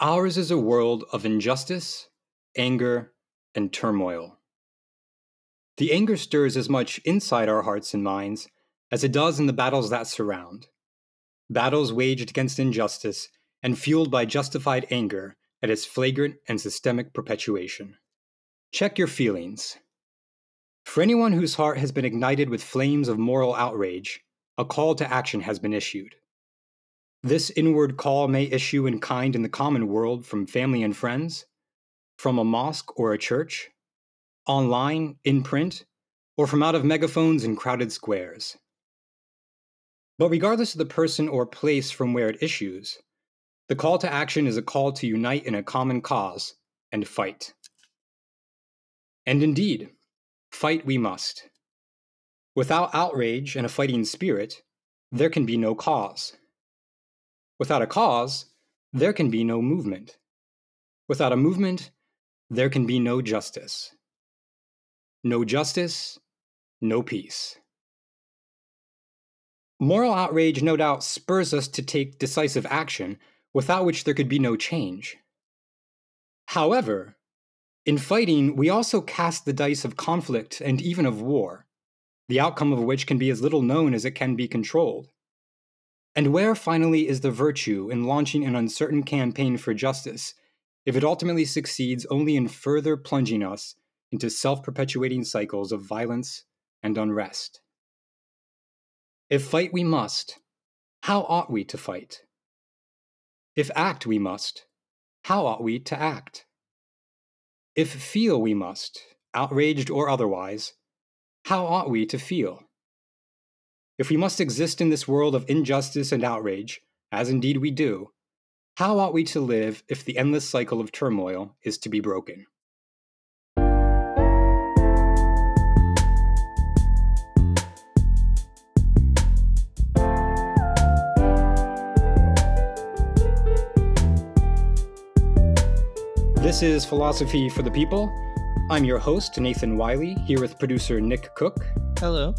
Ours is a world of injustice, anger, and turmoil. The anger stirs as much inside our hearts and minds as it does in the battles that surround. Battles waged against injustice and fueled by justified anger at its flagrant and systemic perpetuation. Check your feelings. For anyone whose heart has been ignited with flames of moral outrage, a call to action has been issued. This inward call may issue in kind in the common world from family and friends, from a mosque or a church, online, in print, or from out of megaphones in crowded squares. But regardless of the person or place from where it issues, the call to action is a call to unite in a common cause and fight. And indeed, fight we must. Without outrage and a fighting spirit, there can be no cause. Without a cause, there can be no movement. Without a movement, there can be no justice. No justice, no peace. Moral outrage no doubt spurs us to take decisive action, without which there could be no change. However, in fighting, we also cast the dice of conflict and even of war, the outcome of which can be as little known as it can be controlled. And where finally is the virtue in launching an uncertain campaign for justice if it ultimately succeeds only in further plunging us into self perpetuating cycles of violence and unrest? If fight we must, how ought we to fight? If act we must, how ought we to act? If feel we must, outraged or otherwise, how ought we to feel? If we must exist in this world of injustice and outrage, as indeed we do, how ought we to live if the endless cycle of turmoil is to be broken? This is Philosophy for the People. I'm your host, Nathan Wiley, here with producer Nick Cook. Hello.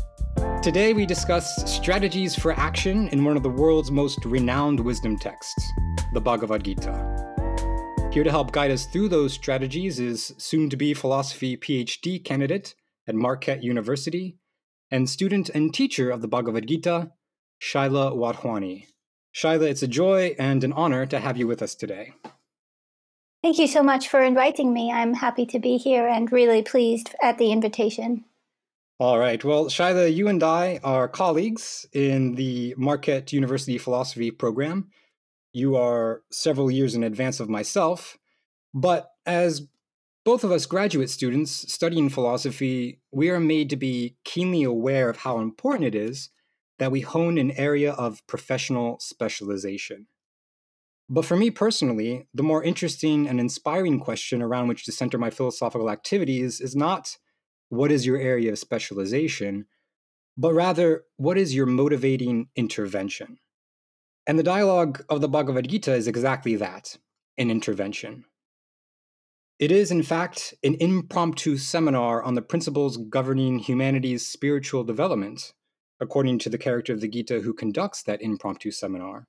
Today, we discuss strategies for action in one of the world's most renowned wisdom texts, the Bhagavad Gita. Here to help guide us through those strategies is soon to be philosophy PhD candidate at Marquette University and student and teacher of the Bhagavad Gita, Shaila Wadhwani. Shaila, it's a joy and an honor to have you with us today. Thank you so much for inviting me. I'm happy to be here and really pleased at the invitation. All right. Well, Shaila, you and I are colleagues in the Marquette University Philosophy program. You are several years in advance of myself. But as both of us graduate students studying philosophy, we are made to be keenly aware of how important it is that we hone an area of professional specialization. But for me personally, the more interesting and inspiring question around which to center my philosophical activities is not what is your area of specialization, but rather, what is your motivating intervention? And the dialogue of the Bhagavad Gita is exactly that an intervention. It is, in fact, an impromptu seminar on the principles governing humanity's spiritual development, according to the character of the Gita who conducts that impromptu seminar.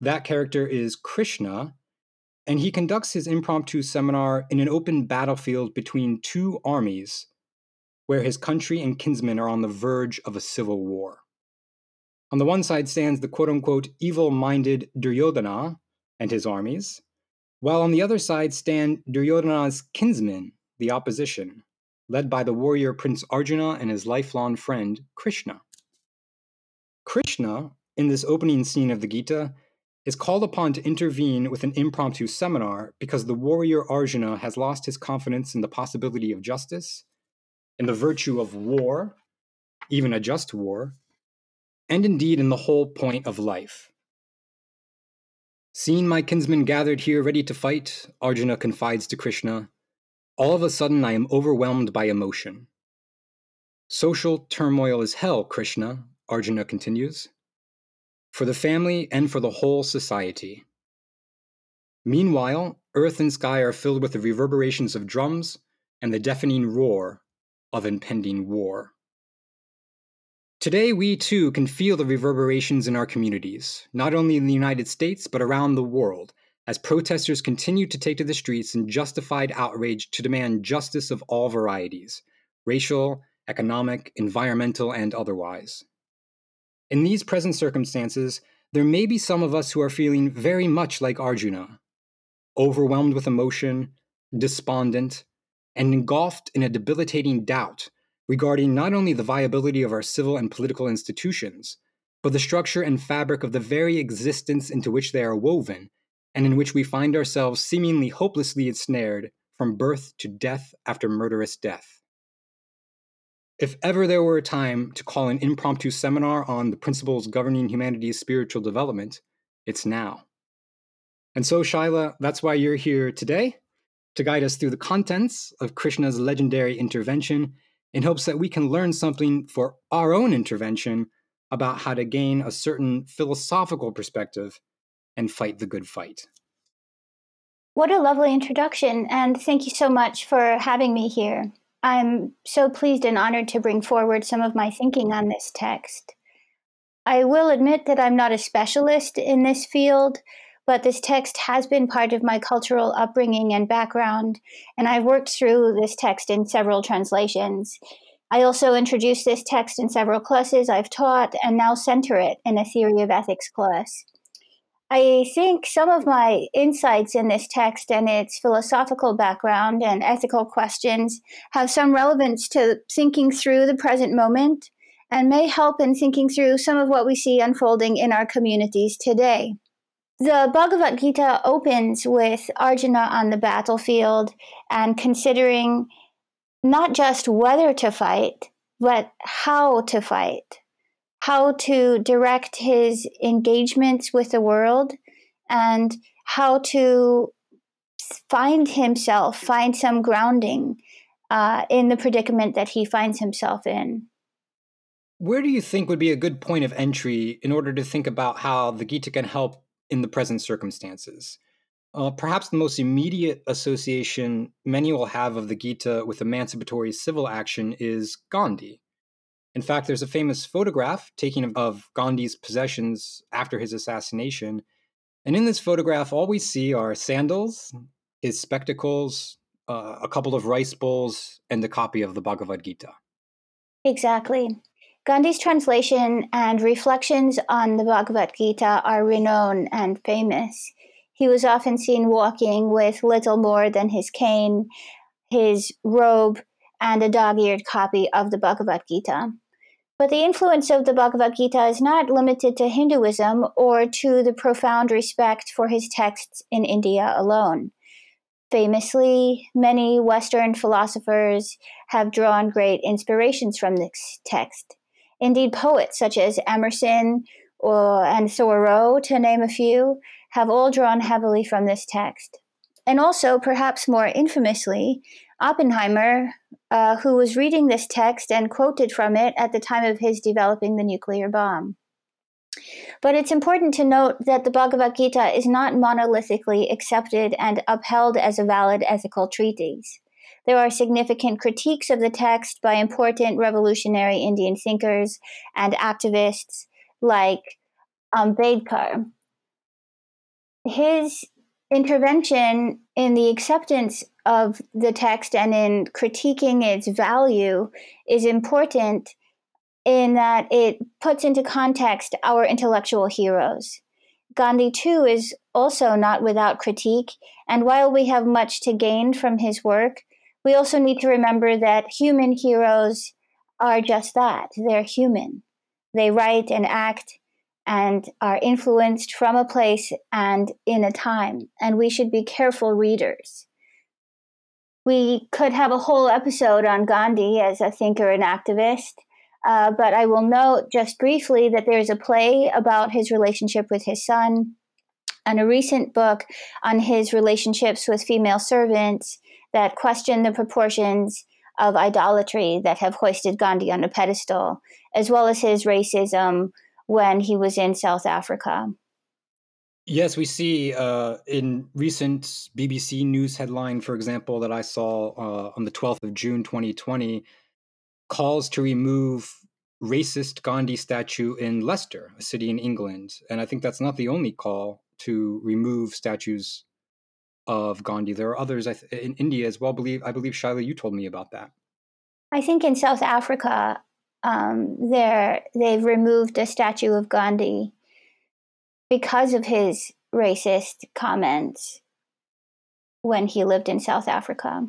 That character is Krishna, and he conducts his impromptu seminar in an open battlefield between two armies where his country and kinsmen are on the verge of a civil war. On the one side stands the quote unquote evil minded Duryodhana and his armies, while on the other side stand Duryodhana's kinsmen, the opposition, led by the warrior Prince Arjuna and his lifelong friend Krishna. Krishna, in this opening scene of the Gita, is called upon to intervene with an impromptu seminar because the warrior Arjuna has lost his confidence in the possibility of justice, in the virtue of war, even a just war, and indeed in the whole point of life. Seeing my kinsmen gathered here ready to fight, Arjuna confides to Krishna, all of a sudden I am overwhelmed by emotion. Social turmoil is hell, Krishna, Arjuna continues for the family, and for the whole society. Meanwhile, earth and sky are filled with the reverberations of drums and the deafening roar of impending war. Today, we too can feel the reverberations in our communities, not only in the United States, but around the world, as protesters continue to take to the streets in justified outrage to demand justice of all varieties racial, economic, environmental, and otherwise. In these present circumstances, there may be some of us who are feeling very much like Arjuna, overwhelmed with emotion, despondent, and engulfed in a debilitating doubt regarding not only the viability of our civil and political institutions, but the structure and fabric of the very existence into which they are woven, and in which we find ourselves seemingly hopelessly ensnared from birth to death after murderous death. If ever there were a time to call an impromptu seminar on the principles governing humanity's spiritual development, it's now. And so, Shaila, that's why you're here today to guide us through the contents of Krishna's legendary intervention in hopes that we can learn something for our own intervention about how to gain a certain philosophical perspective and fight the good fight. What a lovely introduction, and thank you so much for having me here. I'm so pleased and honored to bring forward some of my thinking on this text. I will admit that I'm not a specialist in this field, but this text has been part of my cultural upbringing and background, and I've worked through this text in several translations. I also introduced this text in several classes I've taught and now center it in a theory of ethics class. I think some of my insights in this text and its philosophical background and ethical questions have some relevance to thinking through the present moment and may help in thinking through some of what we see unfolding in our communities today. The Bhagavad Gita opens with Arjuna on the battlefield and considering not just whether to fight, but how to fight how to direct his engagements with the world and how to find himself, find some grounding uh, in the predicament that he finds himself in. Where do you think would be a good point of entry in order to think about how the Gita can help in the present circumstances? Uh, perhaps the most immediate association many will have of the Gita with emancipatory civil action is Gandhi. In fact, there's a famous photograph taken of Gandhi's possessions after his assassination. And in this photograph, all we see are sandals, his spectacles, uh, a couple of rice bowls, and a copy of the Bhagavad Gita. Exactly. Gandhi's translation and reflections on the Bhagavad Gita are renowned and famous. He was often seen walking with little more than his cane, his robe, and a dog eared copy of the Bhagavad Gita. But the influence of the Bhagavad Gita is not limited to Hinduism or to the profound respect for his texts in India alone. Famously, many Western philosophers have drawn great inspirations from this text. Indeed, poets such as Emerson or, and Thoreau, to name a few, have all drawn heavily from this text. And also, perhaps more infamously, Oppenheimer, uh, who was reading this text and quoted from it at the time of his developing the nuclear bomb. But it's important to note that the Bhagavad Gita is not monolithically accepted and upheld as a valid ethical treatise. There are significant critiques of the text by important revolutionary Indian thinkers and activists like Ambedkar. His intervention in the acceptance of the text and in critiquing its value is important in that it puts into context our intellectual heroes. Gandhi, too, is also not without critique, and while we have much to gain from his work, we also need to remember that human heroes are just that they're human. They write and act and are influenced from a place and in a time, and we should be careful readers. We could have a whole episode on Gandhi as a thinker and activist, uh, but I will note just briefly that there's a play about his relationship with his son and a recent book on his relationships with female servants that question the proportions of idolatry that have hoisted Gandhi on a pedestal, as well as his racism when he was in South Africa. Yes, we see uh, in recent BBC news headline, for example, that I saw uh, on the 12th of June 2020, calls to remove racist Gandhi statue in Leicester, a city in England. And I think that's not the only call to remove statues of Gandhi. There are others th- in India as well. Believe I believe Shaila, you told me about that. I think in South Africa, um, there they've removed a statue of Gandhi because of his racist comments when he lived in South Africa.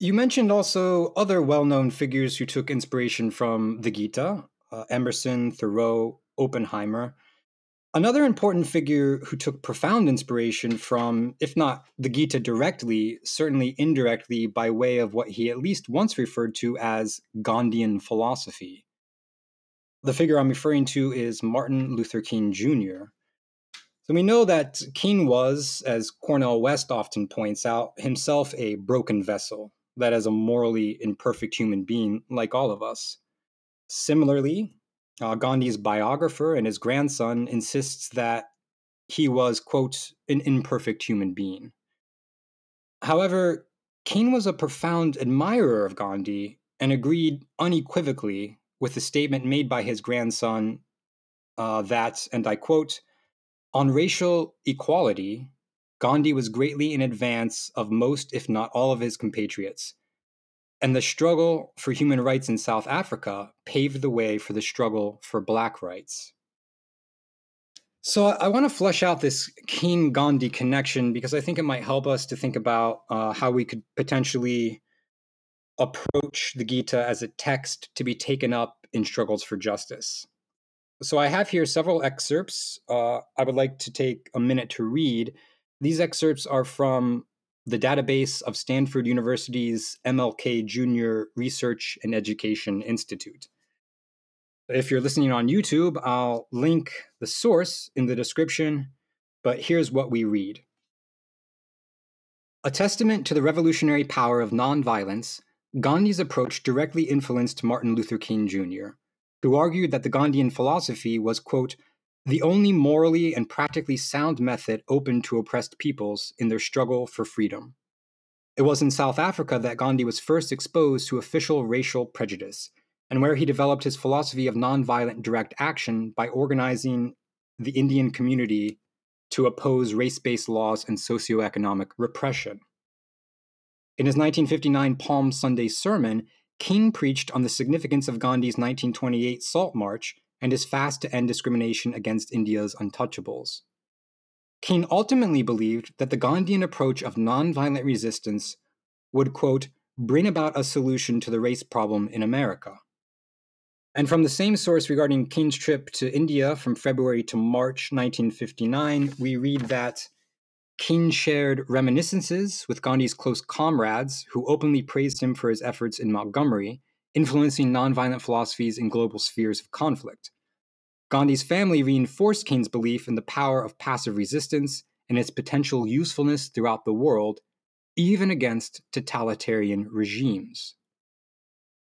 You mentioned also other well known figures who took inspiration from the Gita uh, Emerson, Thoreau, Oppenheimer. Another important figure who took profound inspiration from, if not the Gita directly, certainly indirectly by way of what he at least once referred to as Gandhian philosophy. The figure I'm referring to is Martin Luther King Jr. So we know that King was, as Cornel West often points out, himself a broken vessel, that is, a morally imperfect human being like all of us. Similarly, uh, Gandhi's biographer and his grandson insists that he was, quote, an imperfect human being. However, King was a profound admirer of Gandhi and agreed unequivocally with the statement made by his grandson uh, that, and I quote, on racial equality, Gandhi was greatly in advance of most, if not all, of his compatriots and the struggle for human rights in South Africa paved the way for the struggle for Black rights. So I want to flesh out this King Gandhi connection because I think it might help us to think about uh, how we could potentially approach the Gita as a text to be taken up in struggles for justice. So I have here several excerpts uh, I would like to take a minute to read. These excerpts are from the database of Stanford University's MLK Junior Research and Education Institute. If you're listening on YouTube, I'll link the source in the description, but here's what we read. A testament to the revolutionary power of nonviolence, Gandhi's approach directly influenced Martin Luther King Jr., who argued that the Gandhian philosophy was, quote, the only morally and practically sound method open to oppressed peoples in their struggle for freedom. It was in South Africa that Gandhi was first exposed to official racial prejudice, and where he developed his philosophy of nonviolent direct action by organizing the Indian community to oppose race based laws and socioeconomic repression. In his 1959 Palm Sunday sermon, King preached on the significance of Gandhi's 1928 Salt March and his fast to end discrimination against India's untouchables. King ultimately believed that the Gandhian approach of nonviolent resistance would, quote, bring about a solution to the race problem in America. And from the same source regarding King's trip to India from February to March 1959, we read that King shared reminiscences with Gandhi's close comrades who openly praised him for his efforts in Montgomery influencing nonviolent philosophies in global spheres of conflict. Gandhi's family reinforced King's belief in the power of passive resistance and its potential usefulness throughout the world, even against totalitarian regimes.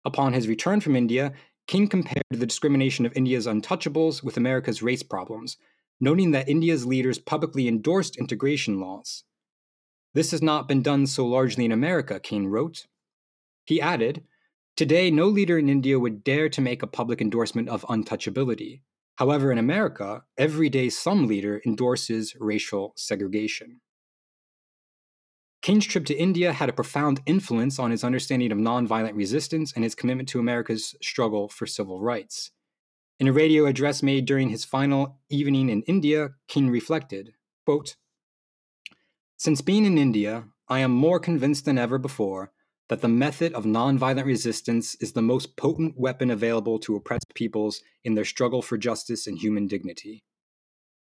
Upon his return from India, King compared the discrimination of India's untouchables with America's race problems, noting that India's leaders publicly endorsed integration laws. This has not been done so largely in America, King wrote. He added, Today, no leader in India would dare to make a public endorsement of untouchability. However, in America, every day some leader endorses racial segregation. King's trip to India had a profound influence on his understanding of nonviolent resistance and his commitment to America's struggle for civil rights. In a radio address made during his final evening in India, King reflected, quote, Since being in India, I am more convinced than ever before that the method of nonviolent resistance is the most potent weapon available to oppressed peoples in their struggle for justice and human dignity.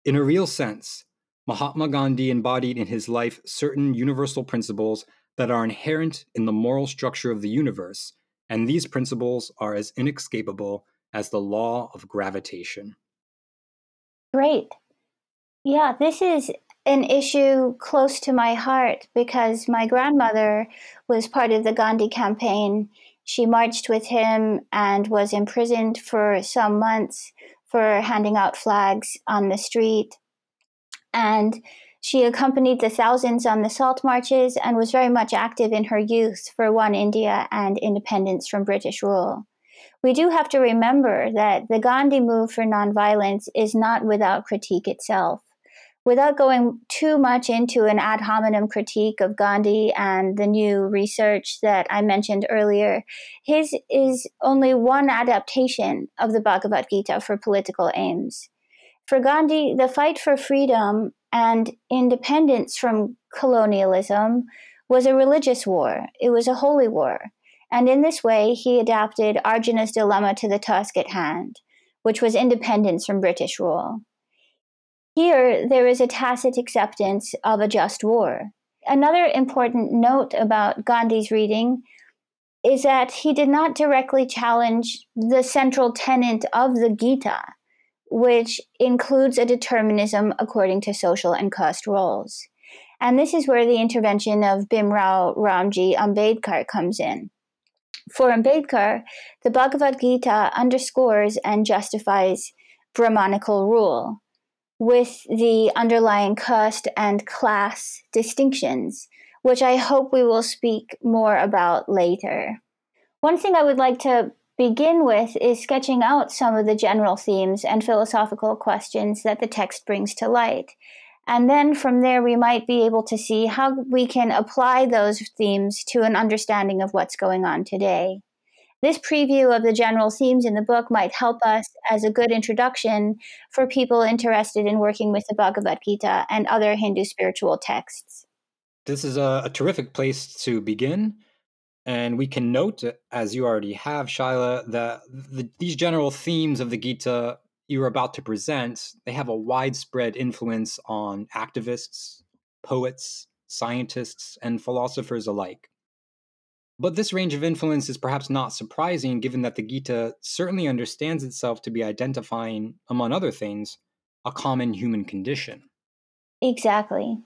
In a real sense, Mahatma Gandhi embodied in his life certain universal principles that are inherent in the moral structure of the universe, and these principles are as inescapable as the law of gravitation. Great. Yeah, this is an issue close to my heart because my grandmother was part of the Gandhi campaign. She marched with him and was imprisoned for some months for handing out flags on the street. And she accompanied the thousands on the salt marches and was very much active in her youth for One India and independence from British rule. we do have to remember that the Gandhi move for nonviolence is not without critique itself. Without going too much into an ad hominem critique of Gandhi and the new research that I mentioned earlier, his is only one adaptation of the Bhagavad Gita for political aims. For Gandhi, the fight for freedom and independence from colonialism was a religious war, it was a holy war. And in this way, he adapted Arjuna's dilemma to the task at hand, which was independence from British rule. Here, there is a tacit acceptance of a just war. Another important note about Gandhi's reading is that he did not directly challenge the central tenet of the Gita, which includes a determinism according to social and caste roles. And this is where the intervention of Bhimrao Ramji Ambedkar comes in. For Ambedkar, the Bhagavad Gita underscores and justifies Brahmanical rule with the underlying caste and class distinctions, which I hope we will speak more about later. One thing I would like to begin with is sketching out some of the general themes and philosophical questions that the text brings to light. And then from there, we might be able to see how we can apply those themes to an understanding of what's going on today. This preview of the general themes in the book might help us as a good introduction for people interested in working with the Bhagavad Gita and other Hindu spiritual texts. This is a, a terrific place to begin. And we can note, as you already have, Shaila, that the, these general themes of the Gita you're about to present, they have a widespread influence on activists, poets, scientists, and philosophers alike. But this range of influence is perhaps not surprising given that the Gita certainly understands itself to be identifying, among other things, a common human condition. Exactly.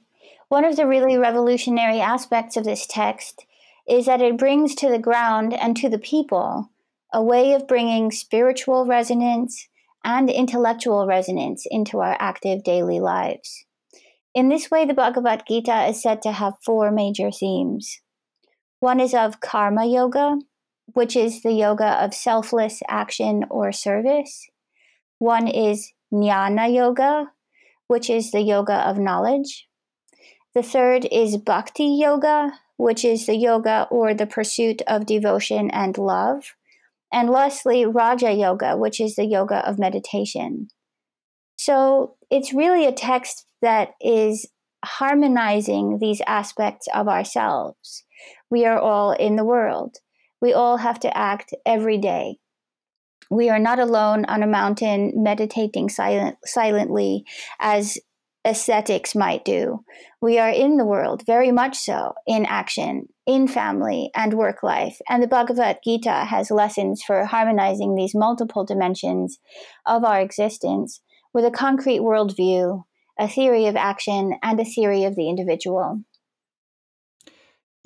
One of the really revolutionary aspects of this text is that it brings to the ground and to the people a way of bringing spiritual resonance and intellectual resonance into our active daily lives. In this way, the Bhagavad Gita is said to have four major themes. One is of karma yoga, which is the yoga of selfless action or service. One is jnana yoga, which is the yoga of knowledge. The third is bhakti yoga, which is the yoga or the pursuit of devotion and love and lastly, Raja Yoga, which is the yoga of meditation. So it's really a text that is harmonizing these aspects of ourselves. We are all in the world. We all have to act every day. We are not alone on a mountain meditating silent, silently as ascetics might do. We are in the world, very much so, in action, in family and work life. And the Bhagavad Gita has lessons for harmonizing these multiple dimensions of our existence with a concrete worldview, a theory of action, and a theory of the individual.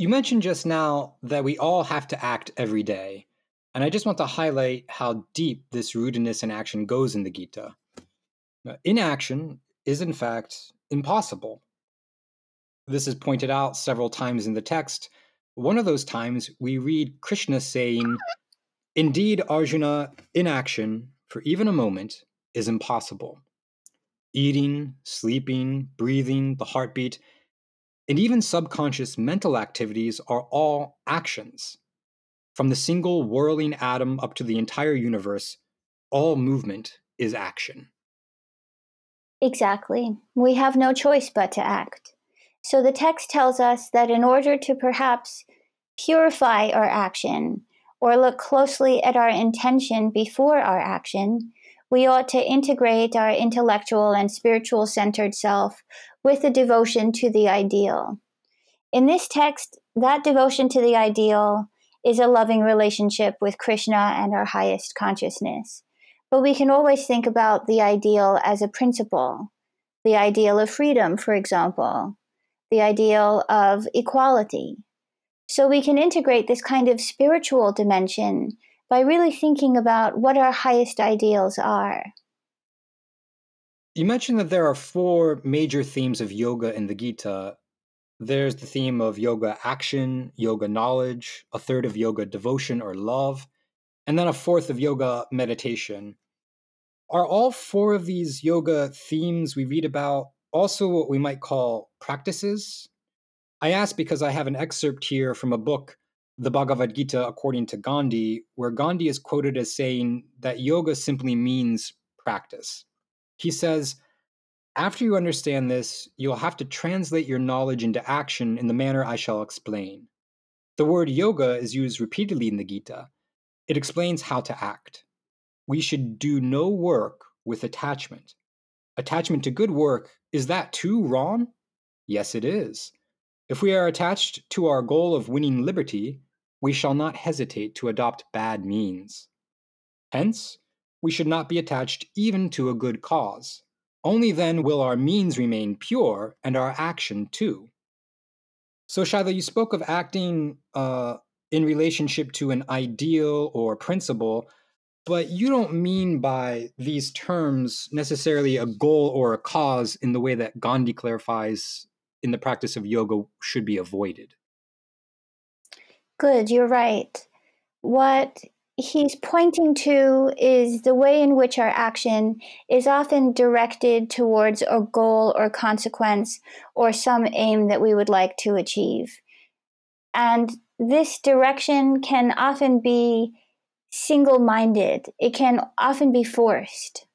You mentioned just now that we all have to act every day. And I just want to highlight how deep this rootedness in action goes in the Gita. Inaction is in fact impossible. This is pointed out several times in the text. One of those times we read Krishna saying, Indeed, Arjuna, inaction for even a moment is impossible. Eating, sleeping, breathing, the heartbeat, and even subconscious mental activities are all actions. From the single whirling atom up to the entire universe, all movement is action. Exactly. We have no choice but to act. So the text tells us that in order to perhaps purify our action or look closely at our intention before our action, we ought to integrate our intellectual and spiritual centered self with a devotion to the ideal. In this text, that devotion to the ideal is a loving relationship with Krishna and our highest consciousness. But we can always think about the ideal as a principle, the ideal of freedom, for example, the ideal of equality. So we can integrate this kind of spiritual dimension by really thinking about what our highest ideals are. You mentioned that there are four major themes of yoga in the Gita. There's the theme of yoga action, yoga knowledge, a third of yoga devotion or love, and then a fourth of yoga meditation. Are all four of these yoga themes we read about also what we might call practices? I ask because I have an excerpt here from a book, The Bhagavad Gita According to Gandhi, where Gandhi is quoted as saying that yoga simply means practice. He says, After you understand this, you'll have to translate your knowledge into action in the manner I shall explain. The word yoga is used repeatedly in the Gita. It explains how to act. We should do no work with attachment. Attachment to good work, is that too wrong? Yes, it is. If we are attached to our goal of winning liberty, we shall not hesitate to adopt bad means. Hence, we should not be attached even to a good cause. Only then will our means remain pure and our action too. So, Shaila, you spoke of acting uh, in relationship to an ideal or principle, but you don't mean by these terms necessarily a goal or a cause in the way that Gandhi clarifies in the practice of yoga should be avoided. Good, you're right. What he's pointing to is the way in which our action is often directed towards a goal or consequence or some aim that we would like to achieve. And this direction can often be single minded, it can often be forced.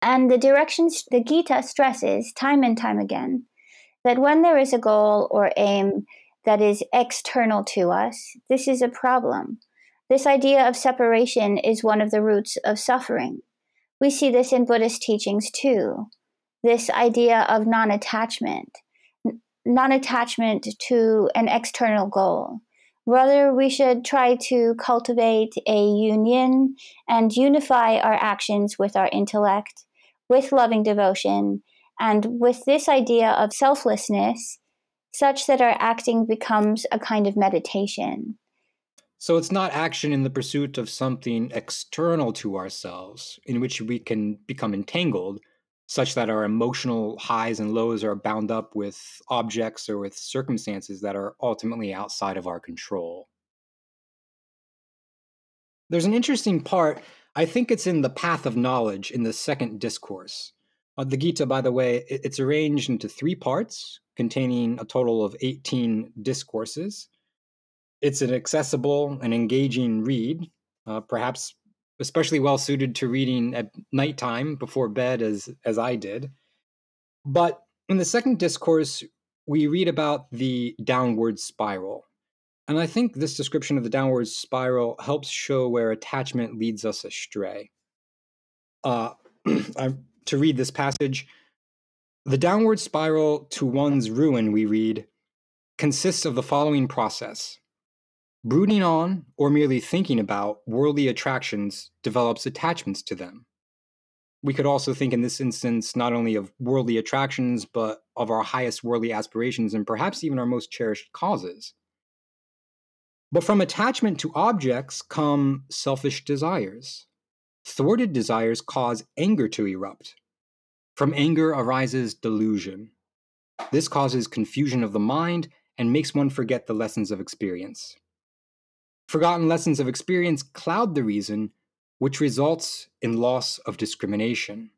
And the directions the Gita stresses time and time again that when there is a goal or aim that is external to us, this is a problem this idea of separation is one of the roots of suffering. We see this in Buddhist teachings too. This idea of non attachment, non attachment to an external goal. Rather, we should try to cultivate a union and unify our actions with our intellect, with loving devotion, and with this idea of selflessness, such that our acting becomes a kind of meditation. So it's not action in the pursuit of something external to ourselves in which we can become entangled, such that our emotional highs and lows are bound up with objects or with circumstances that are ultimately outside of our control. There's an interesting part, I think it's in the Path of Knowledge in the second discourse. Uh, the Gita, by the way, it's arranged into three parts containing a total of 18 discourses it's an accessible and engaging read, uh, perhaps especially well suited to reading at nighttime before bed, as as I did. But in the second discourse, we read about the downward spiral. And I think this description of the downward spiral helps show where attachment leads us astray. Uh, to read this passage, the downward spiral to one's ruin, we read, consists of the following process Brooding on, or merely thinking about, worldly attractions develops attachments to them. We could also think in this instance not only of worldly attractions, but of our highest worldly aspirations and perhaps even our most cherished causes. But from attachment to objects come selfish desires. Thwarted desires cause anger to erupt. From anger arises delusion. This causes confusion of the mind and makes one forget the lessons of experience. Forgotten lessons of experience cloud the reason, which results in loss of discrimination.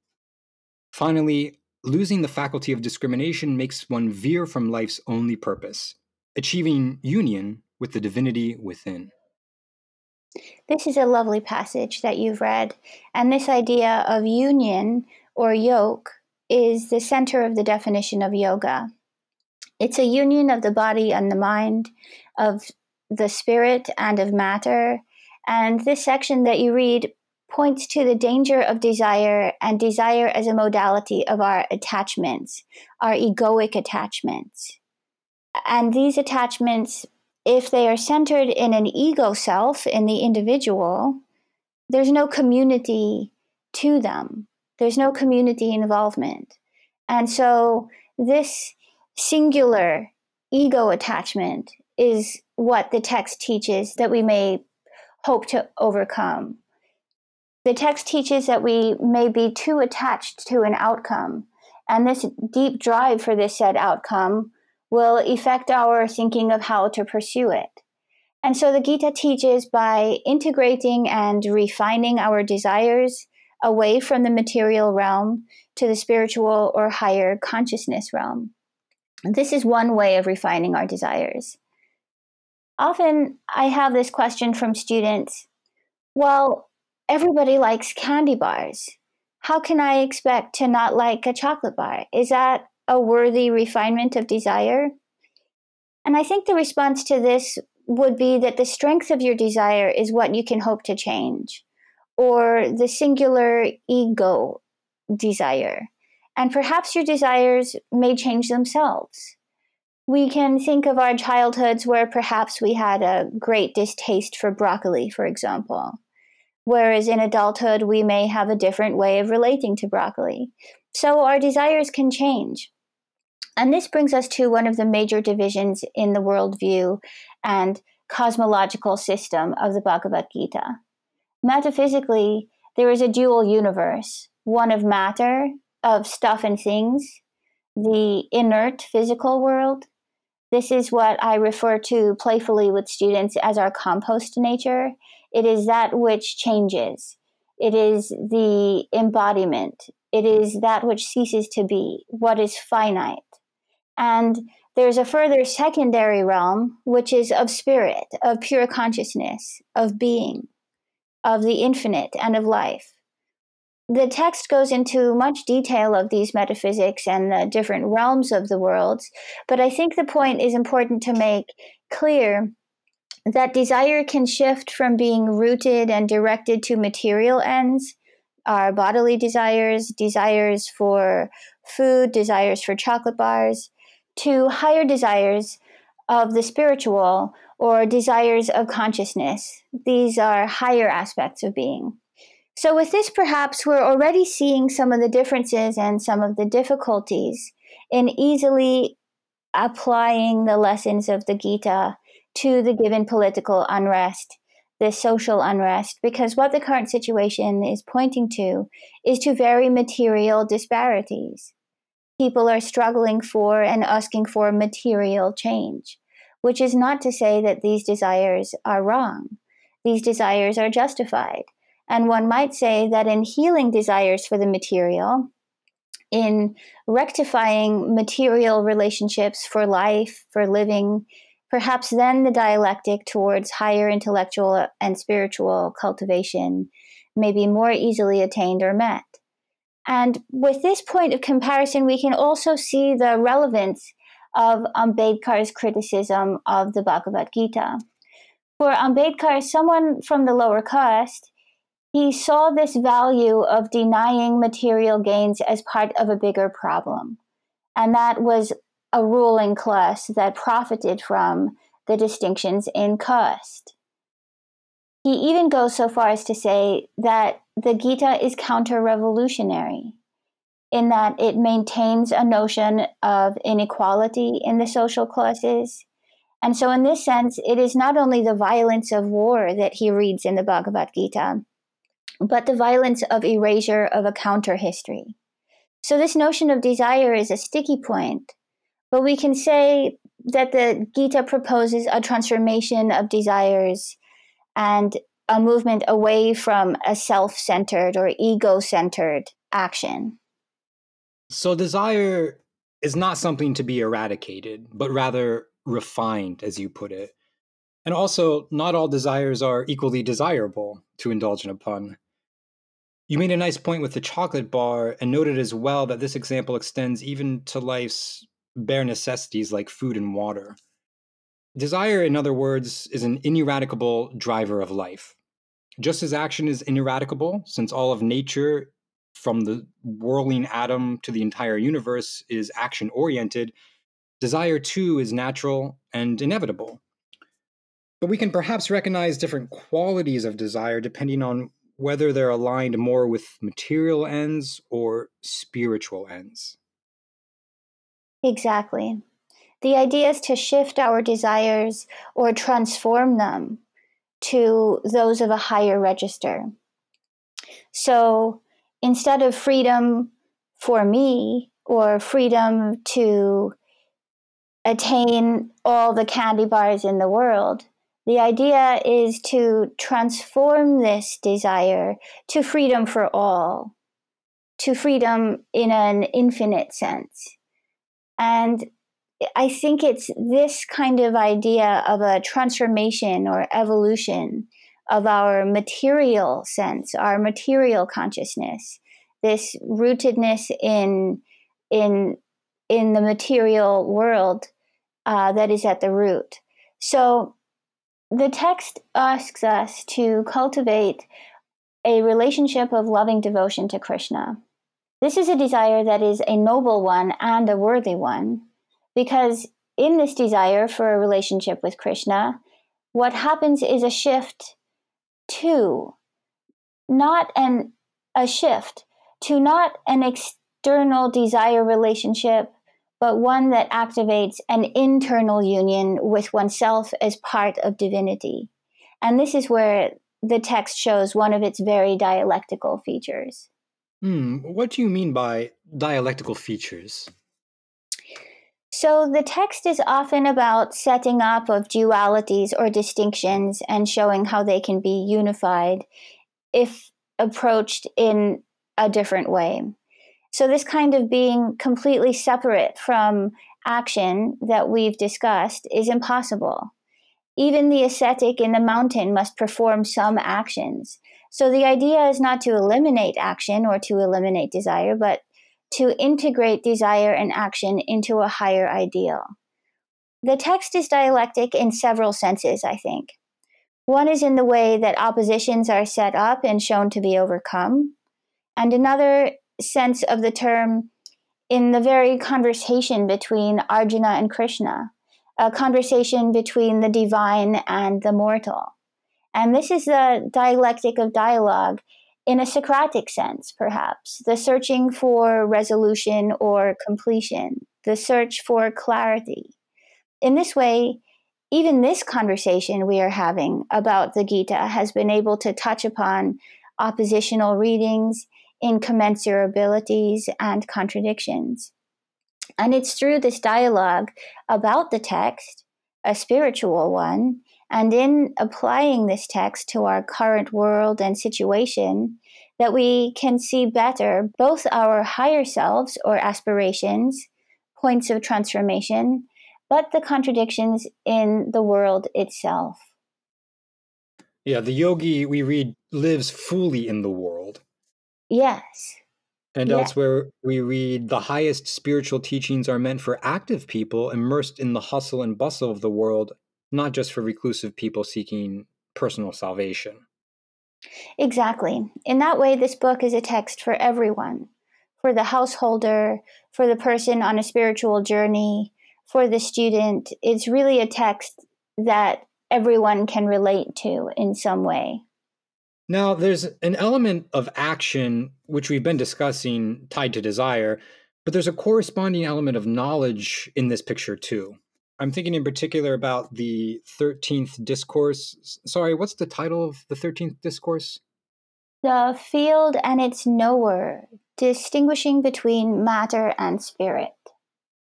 Finally, losing the faculty of discrimination makes one veer from life's only purpose, achieving union with the divinity within. This is a lovely passage that you've read, and this idea of union or yoke is the center of the definition of yoga. It's a union of the body and the mind, of the spirit and of matter. And this section that you read points to the danger of desire and desire as a modality of our attachments, our egoic attachments. And these attachments, if they are centered in an ego self, in the individual, there's no community to them, there's no community involvement. And so, this singular ego attachment is what the text teaches that we may hope to overcome. The text teaches that we may be too attached to an outcome, and this deep drive for this said outcome will affect our thinking of how to pursue it. And so the Gita teaches by integrating and refining our desires away from the material realm to the spiritual or higher consciousness realm. This is one way of refining our desires. Often I have this question from students well, everybody likes candy bars. How can I expect to not like a chocolate bar? Is that a worthy refinement of desire? And I think the response to this would be that the strength of your desire is what you can hope to change, or the singular ego desire. And perhaps your desires may change themselves. We can think of our childhoods where perhaps we had a great distaste for broccoli, for example. Whereas in adulthood, we may have a different way of relating to broccoli. So our desires can change. And this brings us to one of the major divisions in the worldview and cosmological system of the Bhagavad Gita. Metaphysically, there is a dual universe one of matter, of stuff and things, the inert physical world. This is what I refer to playfully with students as our compost nature. It is that which changes. It is the embodiment. It is that which ceases to be, what is finite. And there's a further secondary realm, which is of spirit, of pure consciousness, of being, of the infinite, and of life. The text goes into much detail of these metaphysics and the different realms of the worlds, but I think the point is important to make clear that desire can shift from being rooted and directed to material ends, our bodily desires, desires for food, desires for chocolate bars, to higher desires of the spiritual or desires of consciousness. These are higher aspects of being. So, with this, perhaps we're already seeing some of the differences and some of the difficulties in easily applying the lessons of the Gita to the given political unrest, the social unrest, because what the current situation is pointing to is to very material disparities people are struggling for and asking for material change, which is not to say that these desires are wrong. These desires are justified. And one might say that in healing desires for the material, in rectifying material relationships for life, for living, perhaps then the dialectic towards higher intellectual and spiritual cultivation may be more easily attained or met. And with this point of comparison, we can also see the relevance of Ambedkar's criticism of the Bhagavad Gita. For Ambedkar, someone from the lower caste, he saw this value of denying material gains as part of a bigger problem. And that was a ruling class that profited from the distinctions in caste. He even goes so far as to say that the Gita is counter revolutionary in that it maintains a notion of inequality in the social classes. And so, in this sense, it is not only the violence of war that he reads in the Bhagavad Gita, but the violence of erasure of a counter history. So, this notion of desire is a sticky point, but we can say that the Gita proposes a transformation of desires and a movement away from a self centered or ego centered action. So, desire is not something to be eradicated, but rather refined, as you put it. And also, not all desires are equally desirable, to indulge in a pun. You made a nice point with the chocolate bar and noted as well that this example extends even to life's bare necessities like food and water. Desire, in other words, is an ineradicable driver of life. Just as action is ineradicable, since all of nature, from the whirling atom to the entire universe, is action oriented, desire too is natural and inevitable. But we can perhaps recognize different qualities of desire depending on whether they're aligned more with material ends or spiritual ends. Exactly. The idea is to shift our desires or transform them to those of a higher register. So instead of freedom for me or freedom to attain all the candy bars in the world, The idea is to transform this desire to freedom for all, to freedom in an infinite sense. And I think it's this kind of idea of a transformation or evolution of our material sense, our material consciousness, this rootedness in in in the material world uh, that is at the root. So the text asks us to cultivate a relationship of loving devotion to Krishna. This is a desire that is a noble one and a worthy one, because in this desire for a relationship with Krishna, what happens is a shift to not an a shift to not an external desire relationship but one that activates an internal union with oneself as part of divinity. And this is where the text shows one of its very dialectical features. Hmm, what do you mean by dialectical features? So the text is often about setting up of dualities or distinctions and showing how they can be unified if approached in a different way. So this kind of being completely separate from action that we've discussed is impossible. Even the ascetic in the mountain must perform some actions. So the idea is not to eliminate action or to eliminate desire, but to integrate desire and action into a higher ideal. The text is dialectic in several senses, I think. One is in the way that oppositions are set up and shown to be overcome, and another sense of the term in the very conversation between Arjuna and Krishna, a conversation between the divine and the mortal. And this is the dialectic of dialogue in a Socratic sense, perhaps, the searching for resolution or completion, the search for clarity. In this way, even this conversation we are having about the Gita has been able to touch upon oppositional readings, incommensurabilities, and contradictions. And it's through this dialogue about the text, a spiritual one, and in applying this text to our current world and situation, that we can see better both our higher selves or aspirations, points of transformation, but the contradictions in the world itself. Yeah, the yogi we read lives fully in the world. Yes. And yeah. elsewhere, we read the highest spiritual teachings are meant for active people immersed in the hustle and bustle of the world not just for reclusive people seeking personal salvation. Exactly. In that way, this book is a text for everyone for the householder, for the person on a spiritual journey, for the student. It's really a text that everyone can relate to in some way. Now, there's an element of action, which we've been discussing, tied to desire, but there's a corresponding element of knowledge in this picture, too. I'm thinking in particular about the 13th discourse. Sorry, what's the title of the 13th discourse? The field and its knower, distinguishing between matter and spirit.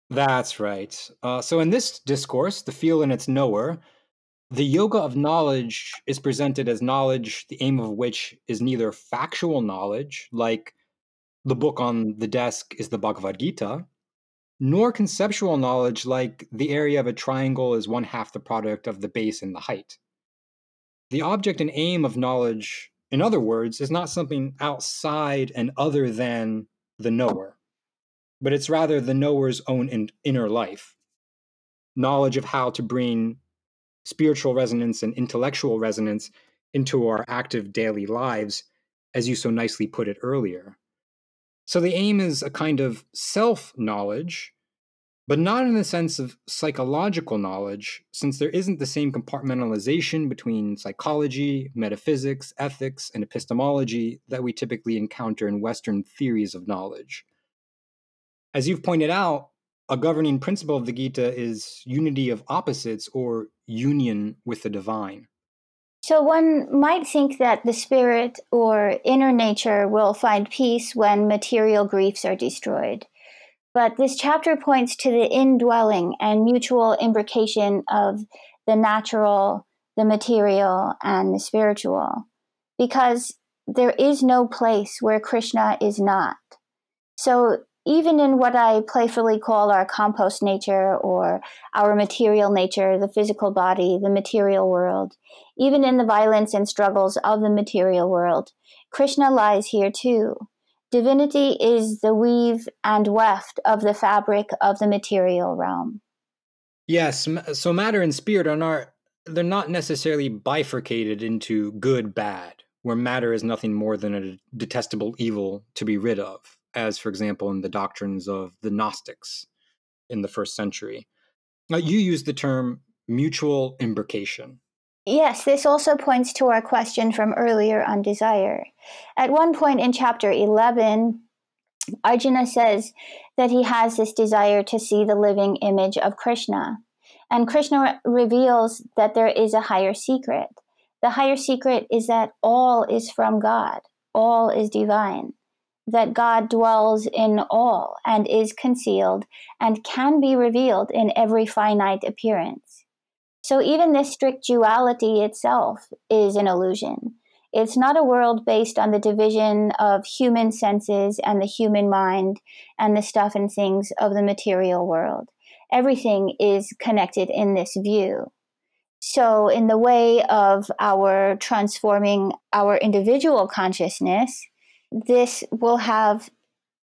That's right. Uh, so, in this discourse, the field and its knower, the yoga of knowledge is presented as knowledge, the aim of which is neither factual knowledge, like the book on the desk is the Bhagavad Gita, nor conceptual knowledge like the area of a triangle is one half the product of the base and the height. The object and aim of knowledge, in other words, is not something outside and other than the knower, but it's rather the knower's own in- inner life. Knowledge of how to bring spiritual resonance and intellectual resonance into our active daily lives, as you so nicely put it earlier. So the aim is a kind of self knowledge but not in the sense of psychological knowledge, since there isn't the same compartmentalization between psychology, metaphysics, ethics, and epistemology that we typically encounter in Western theories of knowledge. As you've pointed out, a governing principle of the Gita is unity of opposites or union with the divine. So one might think that the spirit or inner nature will find peace when material griefs are destroyed. But this chapter points to the indwelling and mutual imbrication of the natural, the material and the spiritual, because there is no place where Krishna is not. So even in what I playfully call our compost nature or our material nature, the physical body, the material world, even in the violence and struggles of the material world, Krishna lies here too. Divinity is the weave and weft of the fabric of the material realm. Yes, so matter and spirit are not they're not necessarily bifurcated into good bad, where matter is nothing more than a detestable evil to be rid of as, for example, in the doctrines of the Gnostics in the first century. Now, you use the term mutual imbrication. Yes, this also points to our question from earlier on desire. At one point in chapter 11, Arjuna says that he has this desire to see the living image of Krishna. And Krishna reveals that there is a higher secret. The higher secret is that all is from God, all is divine that God dwells in all and is concealed and can be revealed in every finite appearance. So even this strict duality itself is an illusion. It's not a world based on the division of human senses and the human mind and the stuff and things of the material world. Everything is connected in this view. So, in the way of our transforming our individual consciousness, this will have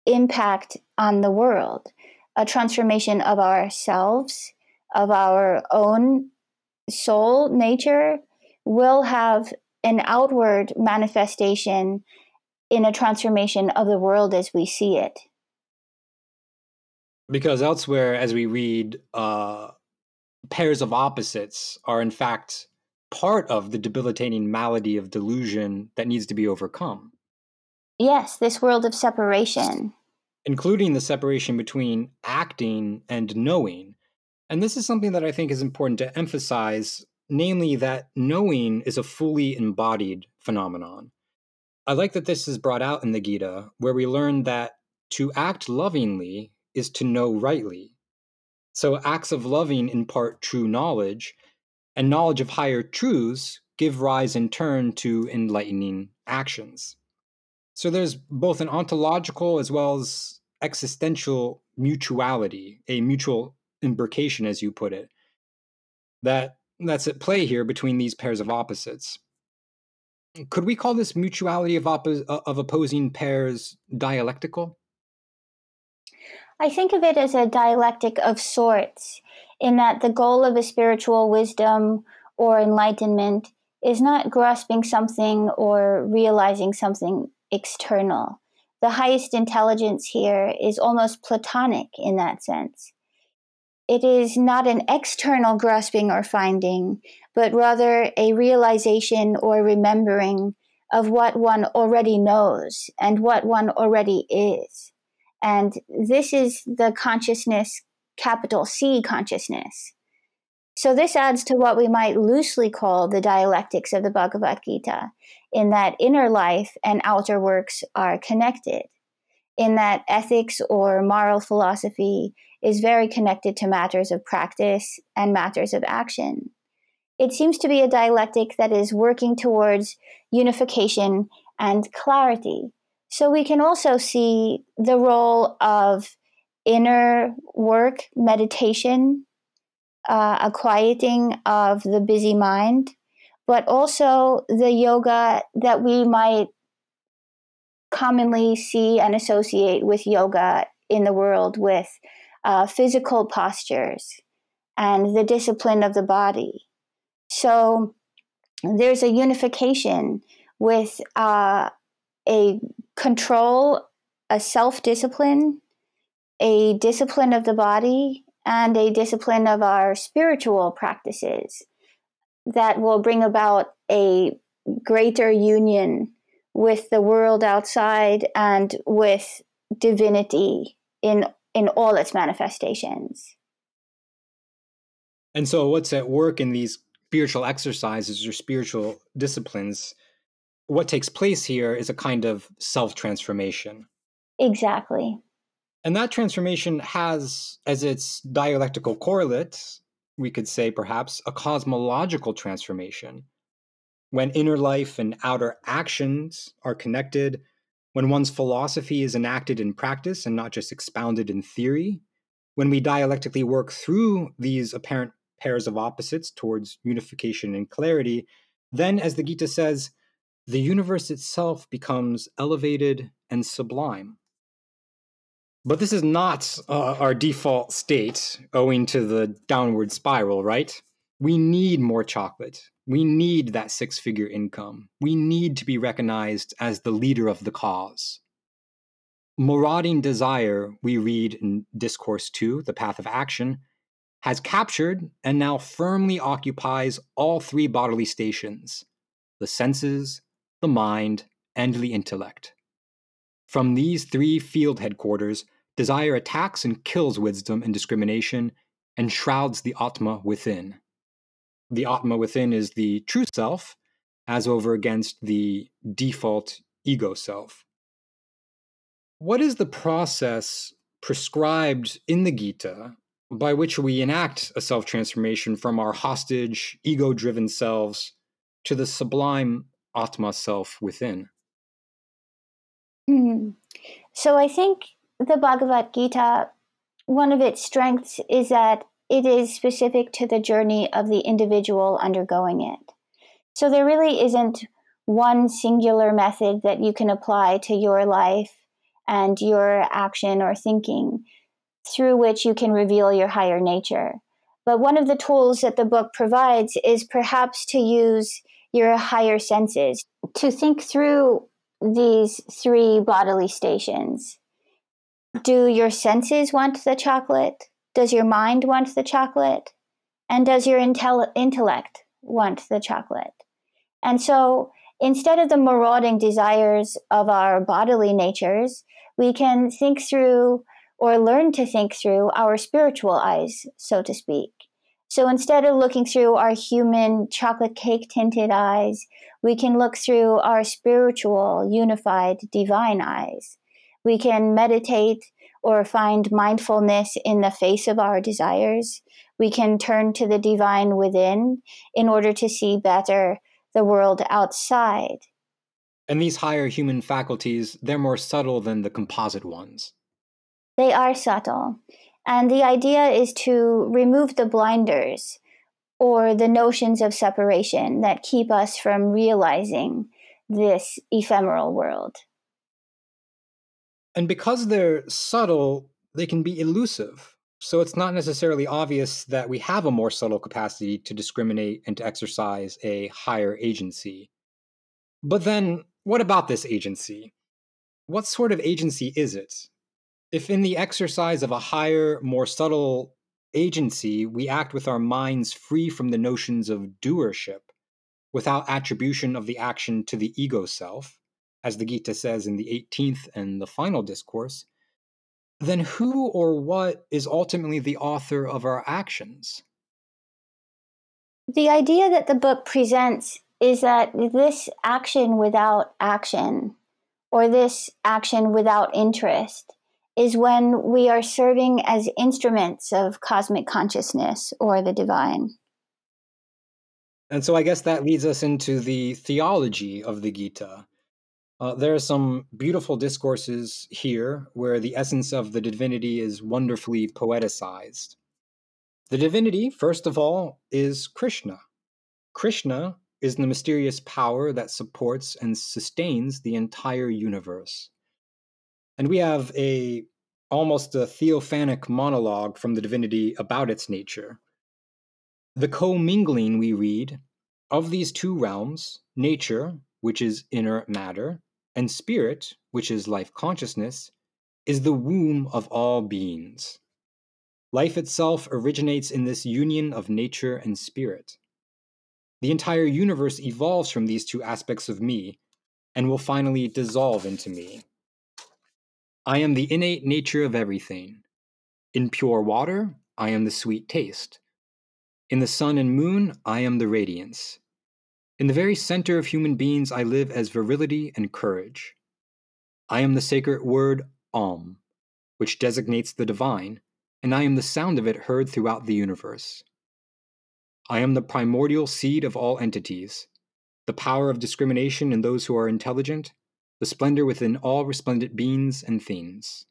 impact on the world, a transformation of ourselves, of our own soul nature, will have an outward manifestation in a transformation of the world as we see it. Because elsewhere, as we read, uh, pairs of opposites are in fact part of the debilitating malady of delusion that needs to be overcome. Yes, this world of separation. Including the separation between acting and knowing. And this is something that I think is important to emphasize, namely that knowing is a fully embodied phenomenon. I like that this is brought out in the Gita, where we learn that to act lovingly is to know rightly. So acts of loving impart true knowledge, and knowledge of higher truths give rise in turn to enlightening actions. So there's both an ontological as well as existential mutuality, a mutual imbrication, as you put it, that that's at play here between these pairs of opposites. Could we call this mutuality of, oppo- uh, of opposing pairs dialectical? I think of it as a dialectic of sorts, in that the goal of a spiritual wisdom or enlightenment is not grasping something or realizing something external. The highest intelligence here is almost platonic in that sense. It is not an external grasping or finding, but rather a realization or remembering of what one already knows and what one already is. And this is the consciousness, capital C consciousness. So, this adds to what we might loosely call the dialectics of the Bhagavad Gita, in that inner life and outer works are connected, in that ethics or moral philosophy is very connected to matters of practice and matters of action. It seems to be a dialectic that is working towards unification and clarity. So, we can also see the role of inner work, meditation, uh, a quieting of the busy mind, but also the yoga that we might commonly see and associate with yoga in the world with uh, physical postures and the discipline of the body. So there's a unification with uh, a control, a self discipline, a discipline of the body, and a discipline of our spiritual practices that will bring about a greater union with the world outside and with divinity in in all its manifestations. And so what's at work in these spiritual exercises or spiritual disciplines what takes place here is a kind of self-transformation. Exactly. And that transformation has as its dialectical correlate we could say perhaps, a cosmological transformation. When inner life and outer actions are connected, when one's philosophy is enacted in practice and not just expounded in theory, when we dialectically work through these apparent pairs of opposites towards unification and clarity, then, as the Gita says, the universe itself becomes elevated and sublime. But this is not uh, our default state owing to the downward spiral, right? We need more chocolate. We need that six figure income. We need to be recognized as the leader of the cause. Marauding desire, we read in Discourse 2, The Path of Action, has captured and now firmly occupies all three bodily stations the senses, the mind, and the intellect. From these three field headquarters, desire attacks and kills wisdom and discrimination and shrouds the Atma within. The Atma within is the true self, as over against the default ego self. What is the process prescribed in the Gita by which we enact a self transformation from our hostage, ego driven selves to the sublime Atma self within? Hmm. So I think the Bhagavad Gita, one of its strengths is that it is specific to the journey of the individual undergoing it. So there really isn't one singular method that you can apply to your life and your action or thinking through which you can reveal your higher nature. But one of the tools that the book provides is perhaps to use your higher senses to think through these three bodily stations. Do your senses want the chocolate? Does your mind want the chocolate? And does your intel- intellect want the chocolate? And so instead of the marauding desires of our bodily natures, we can think through or learn to think through our spiritual eyes, so to speak. So instead of looking through our human chocolate cake tinted eyes, we can look through our spiritual, unified, divine eyes. We can meditate or find mindfulness in the face of our desires. We can turn to the divine within in order to see better the world outside. And these higher human faculties, they're more subtle than the composite ones. They are subtle. And the idea is to remove the blinders or the notions of separation that keep us from realizing this ephemeral world. And because they're subtle, they can be elusive. So it's not necessarily obvious that we have a more subtle capacity to discriminate and to exercise a higher agency. But then, what about this agency? What sort of agency is it? If in the exercise of a higher, more subtle agency, we act with our minds free from the notions of doership, without attribution of the action to the ego self, as the Gita says in the 18th and the final discourse, then who or what is ultimately the author of our actions? The idea that the book presents is that this action without action, or this action without interest, is when we are serving as instruments of cosmic consciousness or the divine. And so I guess that leads us into the theology of the Gita. Uh, there are some beautiful discourses here where the essence of the divinity is wonderfully poeticized. The divinity, first of all, is Krishna. Krishna is the mysterious power that supports and sustains the entire universe. And we have a almost a theophanic monologue from the divinity about its nature. The commingling we read of these two realms, nature, which is inner matter, and spirit, which is life consciousness, is the womb of all beings. Life itself originates in this union of nature and spirit. The entire universe evolves from these two aspects of me and will finally dissolve into me. I am the innate nature of everything. In pure water, I am the sweet taste. In the sun and moon, I am the radiance. In the very center of human beings, I live as virility and courage. I am the sacred word Om, which designates the divine, and I am the sound of it heard throughout the universe. I am the primordial seed of all entities, the power of discrimination in those who are intelligent, the splendor within all resplendent beings and things.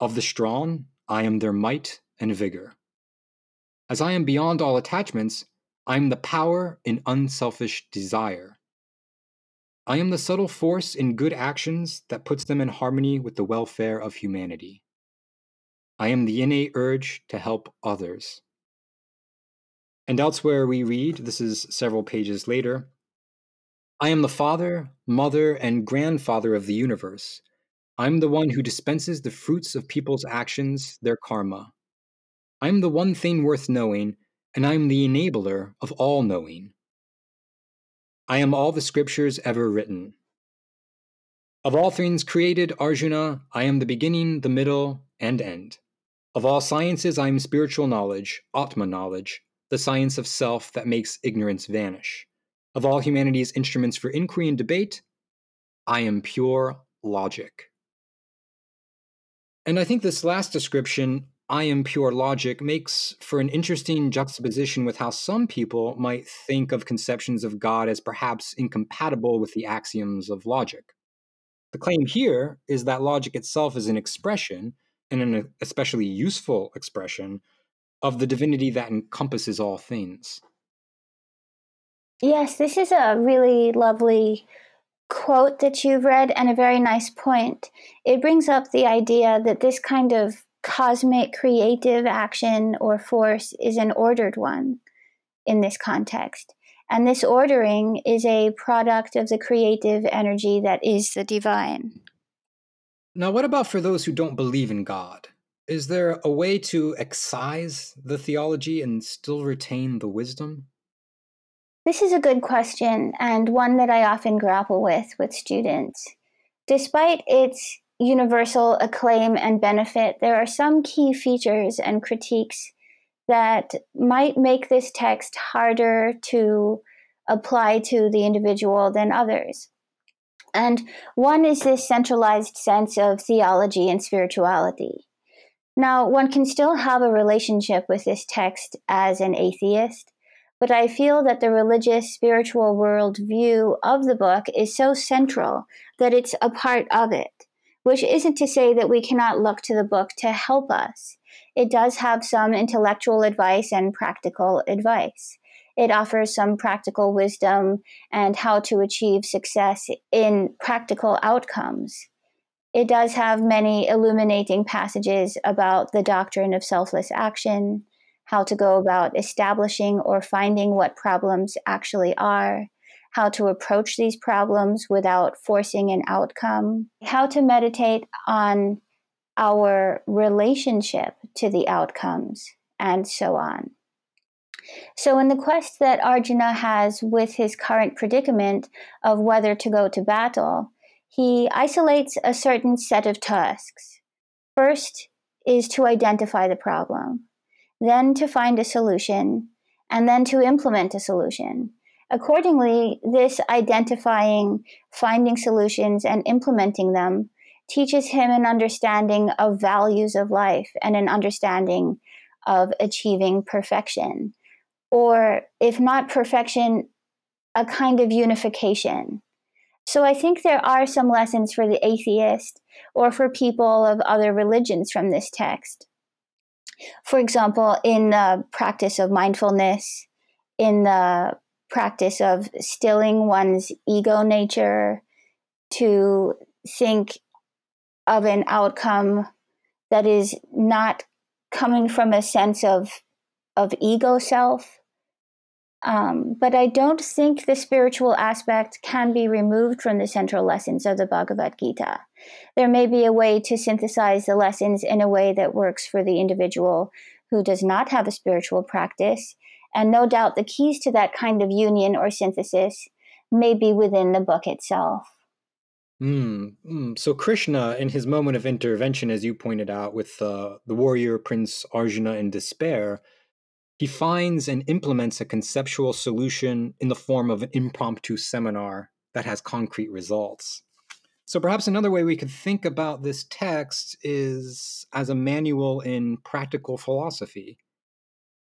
Of the strong, I am their might and vigor. As I am beyond all attachments, I am the power in unselfish desire. I am the subtle force in good actions that puts them in harmony with the welfare of humanity. I am the innate urge to help others. And elsewhere we read, this is several pages later, I am the father, mother, and grandfather of the universe. I'm the one who dispenses the fruits of people's actions, their karma. I'm the one thing worth knowing, and I'm the enabler of all knowing. I am all the scriptures ever written. Of all things created, Arjuna, I am the beginning, the middle, and end. Of all sciences, I am spiritual knowledge, Atma knowledge, the science of self that makes ignorance vanish. Of all humanity's instruments for inquiry and debate, I am pure logic. And I think this last description, I am pure logic, makes for an interesting juxtaposition with how some people might think of conceptions of God as perhaps incompatible with the axioms of logic. The claim here is that logic itself is an expression, and an especially useful expression, of the divinity that encompasses all things. Yes, this is a really lovely quote that you've read and a very nice point. It brings up the idea that this kind of cosmic creative action or force is an ordered one in this context. And this ordering is a product of the creative energy that is the divine. Now, what about for those who don't believe in God? Is there a way to excise the theology and still retain the wisdom? This is a good question and one that I often grapple with with students. Despite its universal acclaim and benefit, there are some key features and critiques that might make this text harder to apply to the individual than others. And one is this centralized sense of theology and spirituality. Now, one can still have a relationship with this text as an atheist, but I feel that the religious spiritual world view of the book is so central that it's a part of it, which isn't to say that we cannot look to the book to help us. It does have some intellectual advice and practical advice. It offers some practical wisdom and how to achieve success in practical outcomes. It does have many illuminating passages about the doctrine of selfless action, how to go about establishing or finding what problems actually are, how to approach these problems without forcing an outcome, how to meditate on our relationship to the outcomes, and so on. So, in the quest that Arjuna has with his current predicament of whether to go to battle, he isolates a certain set of tasks. First is to identify the problem then to find a solution, and then to implement a solution. Accordingly, this identifying, finding solutions, and implementing them teaches him an understanding of values of life and an understanding of achieving perfection. Or, if not perfection, a kind of unification. So I think there are some lessons for the atheist or for people of other religions from this text. For example, in the practice of mindfulness, in the practice of stilling one's ego nature to think of an outcome that is not coming from a sense of of ego self um, but I don't think the spiritual aspect can be removed from the central lessons of the Bhagavad Gita. There may be a way to synthesize the lessons in a way that works for the individual who does not have a spiritual practice, and no doubt the keys to that kind of union or synthesis may be within the book itself. Mm, mm. So Krishna, in his moment of intervention, as you pointed out, with uh, the warrior Prince Arjuna in despair, he finds and implements a conceptual solution in the form of an impromptu seminar that has concrete results. So perhaps another way we could think about this text is as a manual in practical philosophy.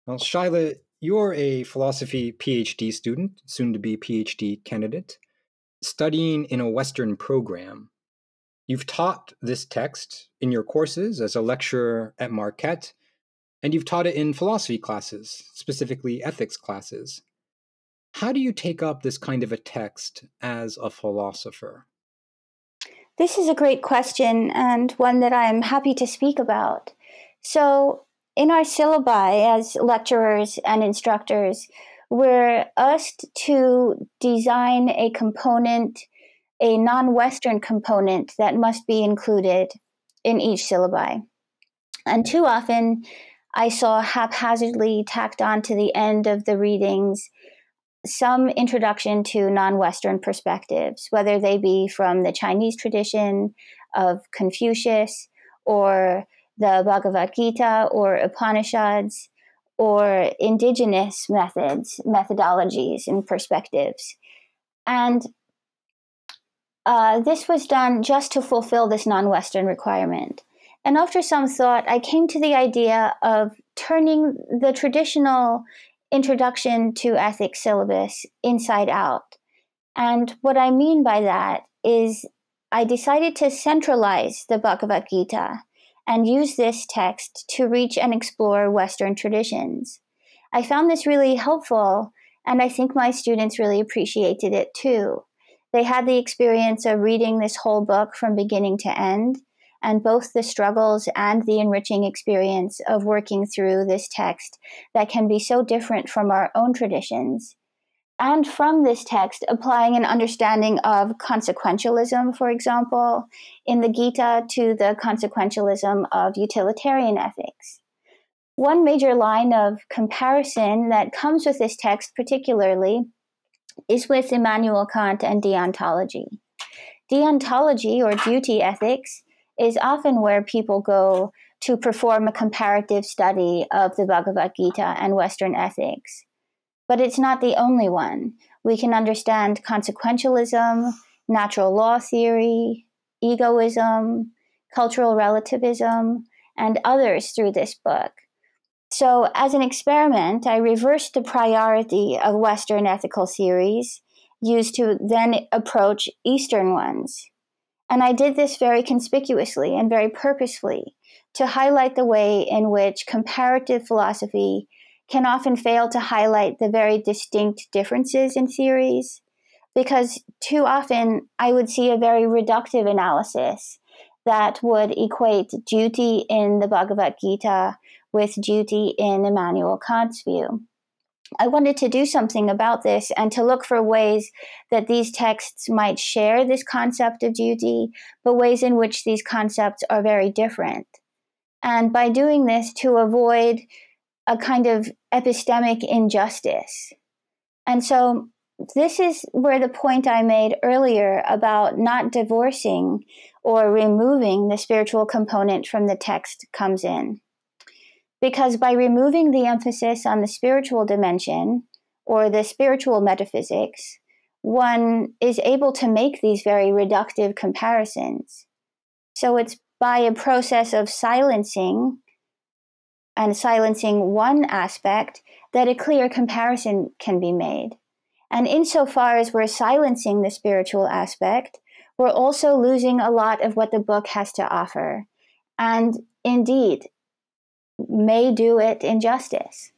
Well, Shaila, you're a philosophy PhD student, soon to be PhD candidate, studying in a Western program. You've taught this text in your courses as a lecturer at Marquette, and you've taught it in philosophy classes, specifically ethics classes. How do you take up this kind of a text as a philosopher? This is a great question and one that I'm happy to speak about. So, in our syllabi as lecturers and instructors, we're asked to design a component, a non Western component that must be included in each syllabi. And too often, I saw haphazardly tacked on to the end of the readings some introduction to non Western perspectives, whether they be from the Chinese tradition of Confucius or the Bhagavad Gita or Upanishads or indigenous methods, methodologies, and perspectives. And uh, this was done just to fulfill this non Western requirement. And after some thought, I came to the idea of turning the traditional introduction to ethics syllabus inside out. And what I mean by that is I decided to centralize the Bhagavad Gita and use this text to reach and explore Western traditions. I found this really helpful, and I think my students really appreciated it too. They had the experience of reading this whole book from beginning to end, and both the struggles and the enriching experience of working through this text that can be so different from our own traditions. And from this text, applying an understanding of consequentialism, for example, in the Gita to the consequentialism of utilitarian ethics. One major line of comparison that comes with this text, particularly, is with Immanuel Kant and deontology. Deontology, or duty ethics, is often where people go to perform a comparative study of the Bhagavad Gita and Western ethics. But it's not the only one. We can understand consequentialism, natural law theory, egoism, cultural relativism, and others through this book. So, as an experiment, I reversed the priority of Western ethical theories used to then approach Eastern ones. And I did this very conspicuously and very purposefully to highlight the way in which comparative philosophy can often fail to highlight the very distinct differences in theories, because too often I would see a very reductive analysis that would equate duty in the Bhagavad Gita with duty in Immanuel Kant's view. I wanted to do something about this and to look for ways that these texts might share this concept of duty, but ways in which these concepts are very different. And by doing this, to avoid a kind of epistemic injustice. And so, this is where the point I made earlier about not divorcing or removing the spiritual component from the text comes in. Because by removing the emphasis on the spiritual dimension or the spiritual metaphysics, one is able to make these very reductive comparisons. So it's by a process of silencing and silencing one aspect that a clear comparison can be made. And insofar as we're silencing the spiritual aspect, we're also losing a lot of what the book has to offer. And indeed, may do it injustice.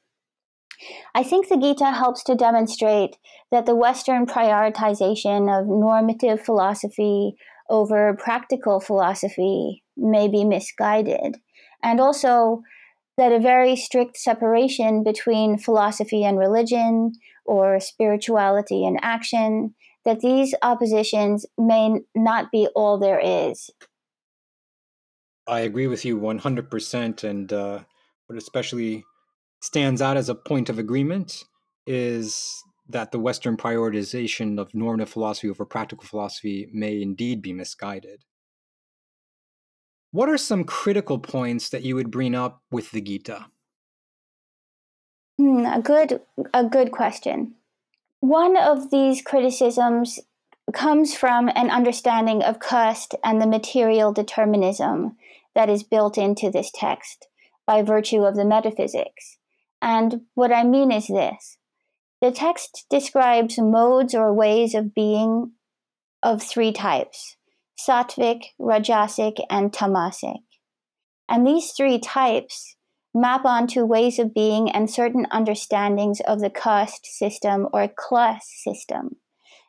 I think the Gita helps to demonstrate that the Western prioritization of normative philosophy over practical philosophy may be misguided, and also that a very strict separation between philosophy and religion or spirituality and action that these oppositions may not be all there is I agree with you 100%. And uh, what especially stands out as a point of agreement is that the Western prioritization of normative philosophy over practical philosophy may indeed be misguided. What are some critical points that you would bring up with the Gita? Hmm, a good, a good question. One of these criticisms comes from an understanding of caste and the material determinism that is built into this text by virtue of the metaphysics. And what I mean is this the text describes modes or ways of being of three types sattvic, rajasic, and tamasic. And these three types map onto ways of being and certain understandings of the caste system or class system.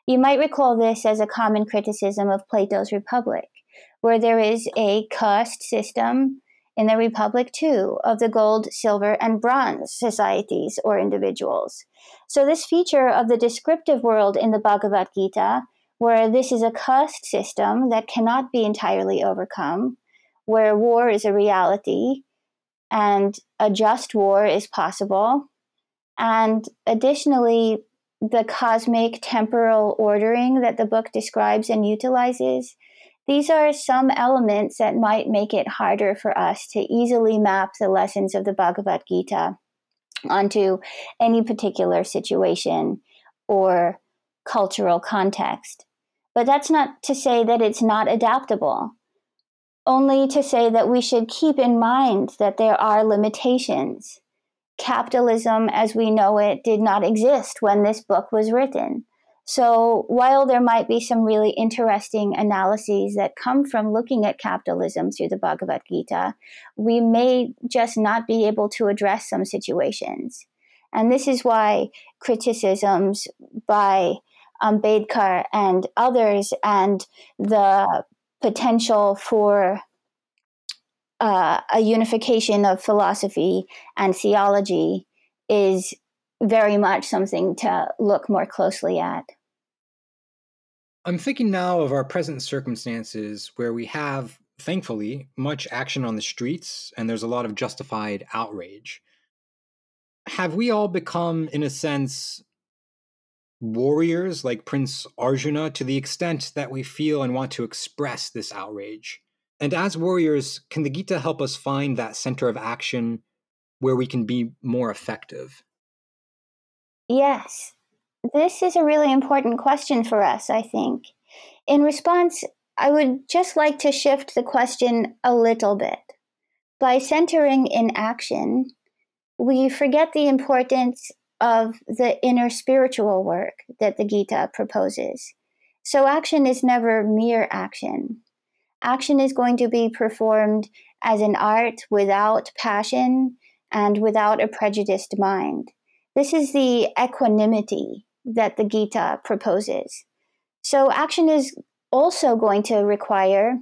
You might recall this as a common criticism of Plato's Republic, where there is a caste system in the Republic too of the gold, silver, and bronze societies or individuals. So, this feature of the descriptive world in the Bhagavad Gita, where this is a caste system that cannot be entirely overcome, where war is a reality and a just war is possible, and additionally, the cosmic temporal ordering that the book describes and utilizes these are some elements that might make it harder for us to easily map the lessons of the Bhagavad Gita onto any particular situation or cultural context. But that's not to say that it's not adaptable, only to say that we should keep in mind that there are limitations. Capitalism as we know it did not exist when this book was written. So, while there might be some really interesting analyses that come from looking at capitalism through the Bhagavad Gita, we may just not be able to address some situations. And this is why criticisms by Ambedkar and others, and the potential for uh, a unification of philosophy and theology is very much something to look more closely at. I'm thinking now of our present circumstances where we have, thankfully, much action on the streets and there's a lot of justified outrage. Have we all become, in a sense, warriors like Prince Arjuna to the extent that we feel and want to express this outrage? And as warriors, can the Gita help us find that center of action where we can be more effective? Yes, this is a really important question for us, I think. In response, I would just like to shift the question a little bit. By centering in action, we forget the importance of the inner spiritual work that the Gita proposes. So, action is never mere action. Action is going to be performed as an art without passion and without a prejudiced mind. This is the equanimity that the Gita proposes. So, action is also going to require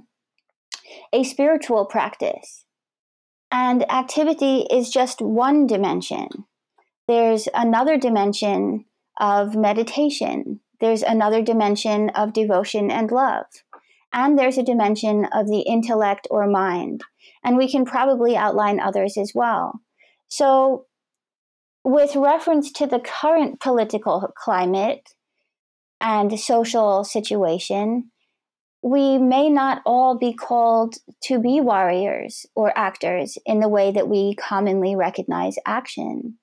a spiritual practice. And activity is just one dimension. There's another dimension of meditation, there's another dimension of devotion and love, and there's a dimension of the intellect or mind. And we can probably outline others as well. So, with reference to the current political climate and social situation, we may not all be called to be warriors or actors in the way that we commonly recognize action.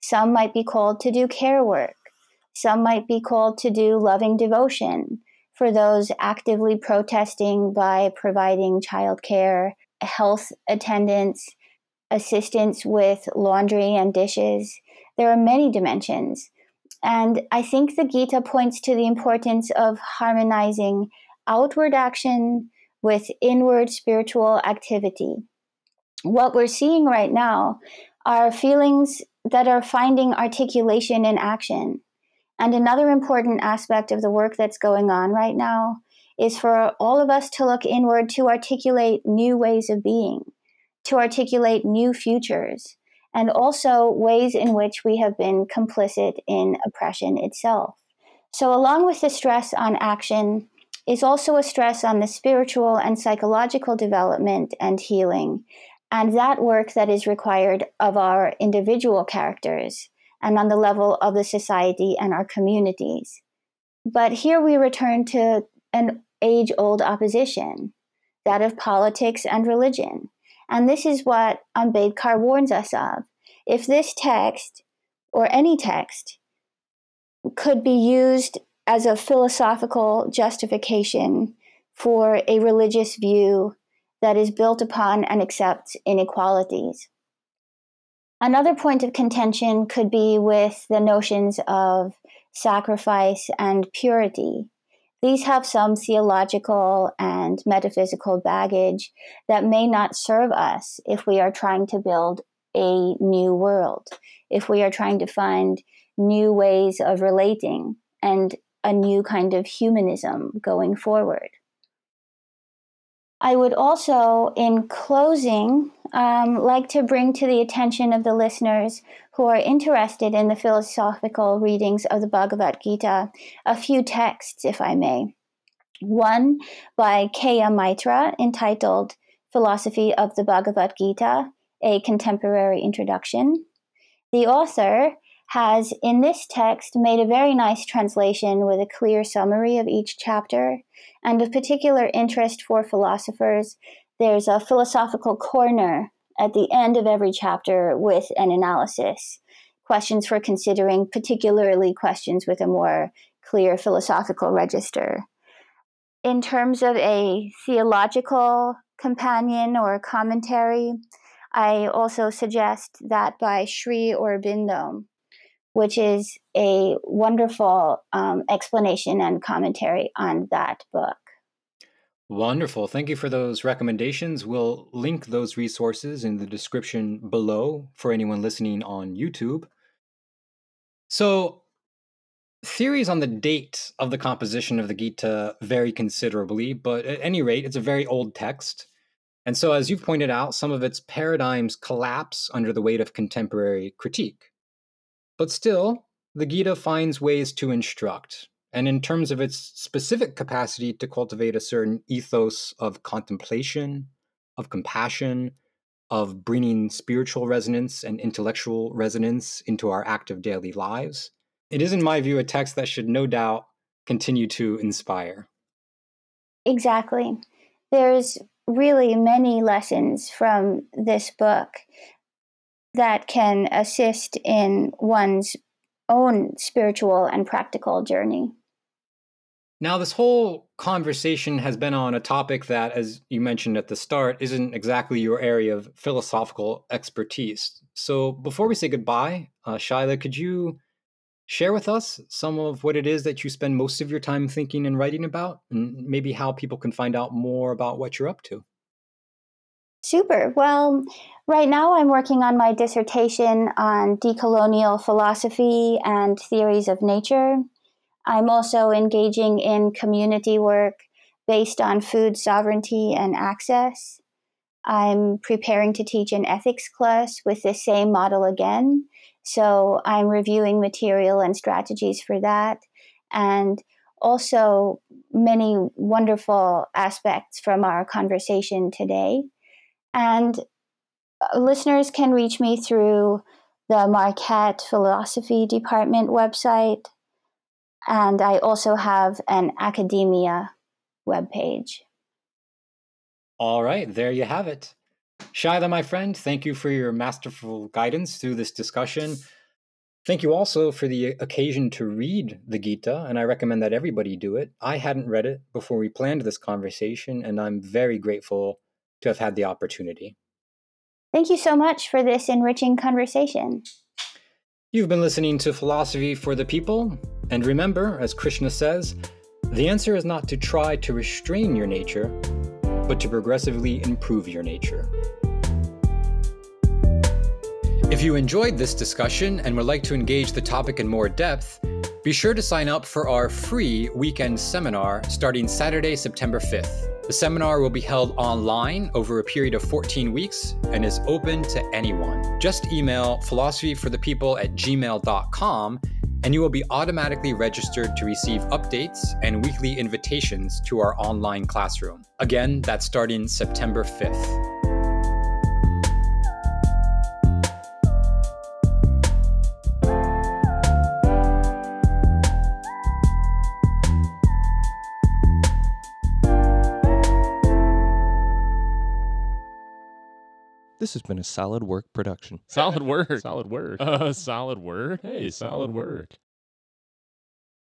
Some might be called to do care work. Some might be called to do loving devotion for those actively protesting by providing childcare, health attendance, assistance with laundry and dishes. There are many dimensions. And I think the Gita points to the importance of harmonizing outward action with inward spiritual activity. What we're seeing right now are feelings that are finding articulation in action. And another important aspect of the work that's going on right now is for all of us to look inward to articulate new ways of being to articulate new futures, and also ways in which we have been complicit in oppression itself. So, along with the stress on action, is also a stress on the spiritual and psychological development and healing, and that work that is required of our individual characters and on the level of the society and our communities. But here we return to an age old opposition that of politics and religion. And this is what Ambedkar warns us of. If this text, or any text, could be used as a philosophical justification for a religious view that is built upon and accepts inequalities. Another point of contention could be with the notions of sacrifice and purity. These have some theological and metaphysical baggage that may not serve us if we are trying to build a new world, if we are trying to find new ways of relating and a new kind of humanism going forward. I would also, in closing, um, like to bring to the attention of the listeners who are interested in the philosophical readings of the Bhagavad Gita a few texts, if I may. One by K.M. Maitra entitled Philosophy of the Bhagavad Gita, a Contemporary Introduction. The author has, in this text, made a very nice translation with a clear summary of each chapter. And of particular interest for philosophers, there's a philosophical corner at the end of every chapter with an analysis, questions for considering, particularly questions with a more clear philosophical register. In terms of a theological companion or commentary, I also suggest that by Sri Aurobindo which is a wonderful um, explanation and commentary on that book. Wonderful. Thank you for those recommendations. We'll link those resources in the description below for anyone listening on YouTube. So, theories on the date of the composition of the Gita vary considerably, but at any rate, it's a very old text. And so, as you've pointed out, some of its paradigms collapse under the weight of contemporary critique. But still, the Gita finds ways to instruct, and in terms of its specific capacity to cultivate a certain ethos of contemplation, of compassion, of bringing spiritual resonance and intellectual resonance into our active daily lives, it is, in my view, a text that should no doubt continue to inspire. Exactly. There's really many lessons from this book that can assist in one's own spiritual and practical journey. Now, this whole conversation has been on a topic that, as you mentioned at the start, isn't exactly your area of philosophical expertise. So, before we say goodbye, uh, Shaila, could you share with us some of what it is that you spend most of your time thinking and writing about, and maybe how people can find out more about what you're up to? Super. Well, right now I'm working on my dissertation on decolonial philosophy and theories of nature. I'm also engaging in community work based on food sovereignty and access. I'm preparing to teach an ethics class with the same model again. So I'm reviewing material and strategies for that. And also, many wonderful aspects from our conversation today. And uh, listeners can reach me through the Marquette Philosophy Department website. And I also have an academia webpage. All right, there you have it. Shaila, my friend, thank you for your masterful guidance through this discussion. Thank you also for the occasion to read the Gita, and I recommend that everybody do it. I hadn't read it before we planned this conversation, and I'm very grateful to have had the opportunity. Thank you so much for this enriching conversation. You've been listening to Philosophy for the People, and remember, as Krishna says, the answer is not to try to restrain your nature, but to progressively improve your nature. If you enjoyed this discussion and would like to engage the topic in more depth, be sure to sign up for our free weekend seminar starting Saturday, September 5th. The seminar will be held online over a period of 14 weeks and is open to anyone. Just email philosophyforthepeople at gmail.com and you will be automatically registered to receive updates and weekly invitations to our online classroom. Again, that's starting September 5th. This has been a solid work production. Solid work. Solid work. Uh, solid work. Hey, solid work.